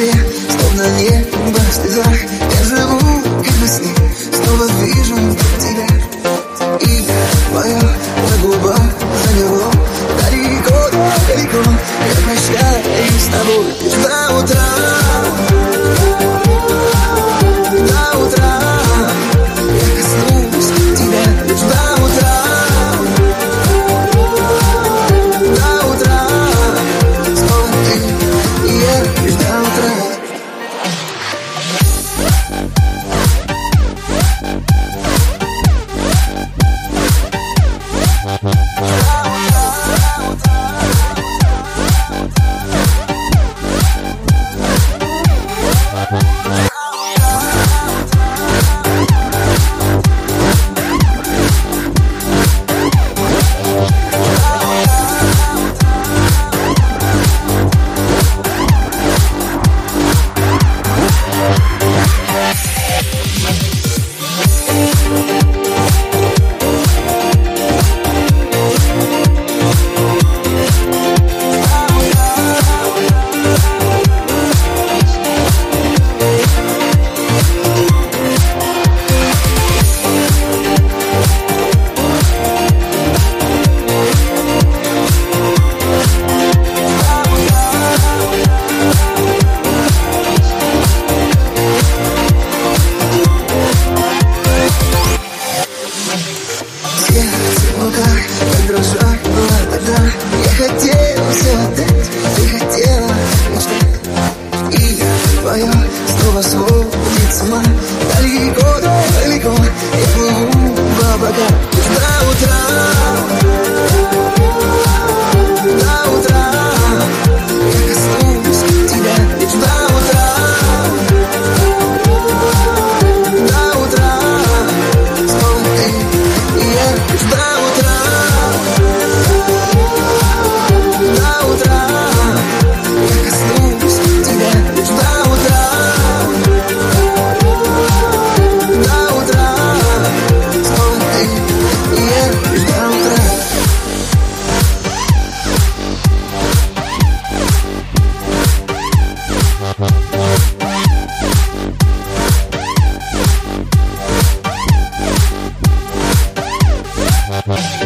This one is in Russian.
тебе Словно небо в слезах Я живу, как во сне Снова вижу Mas caras, amor, Bye. Bye.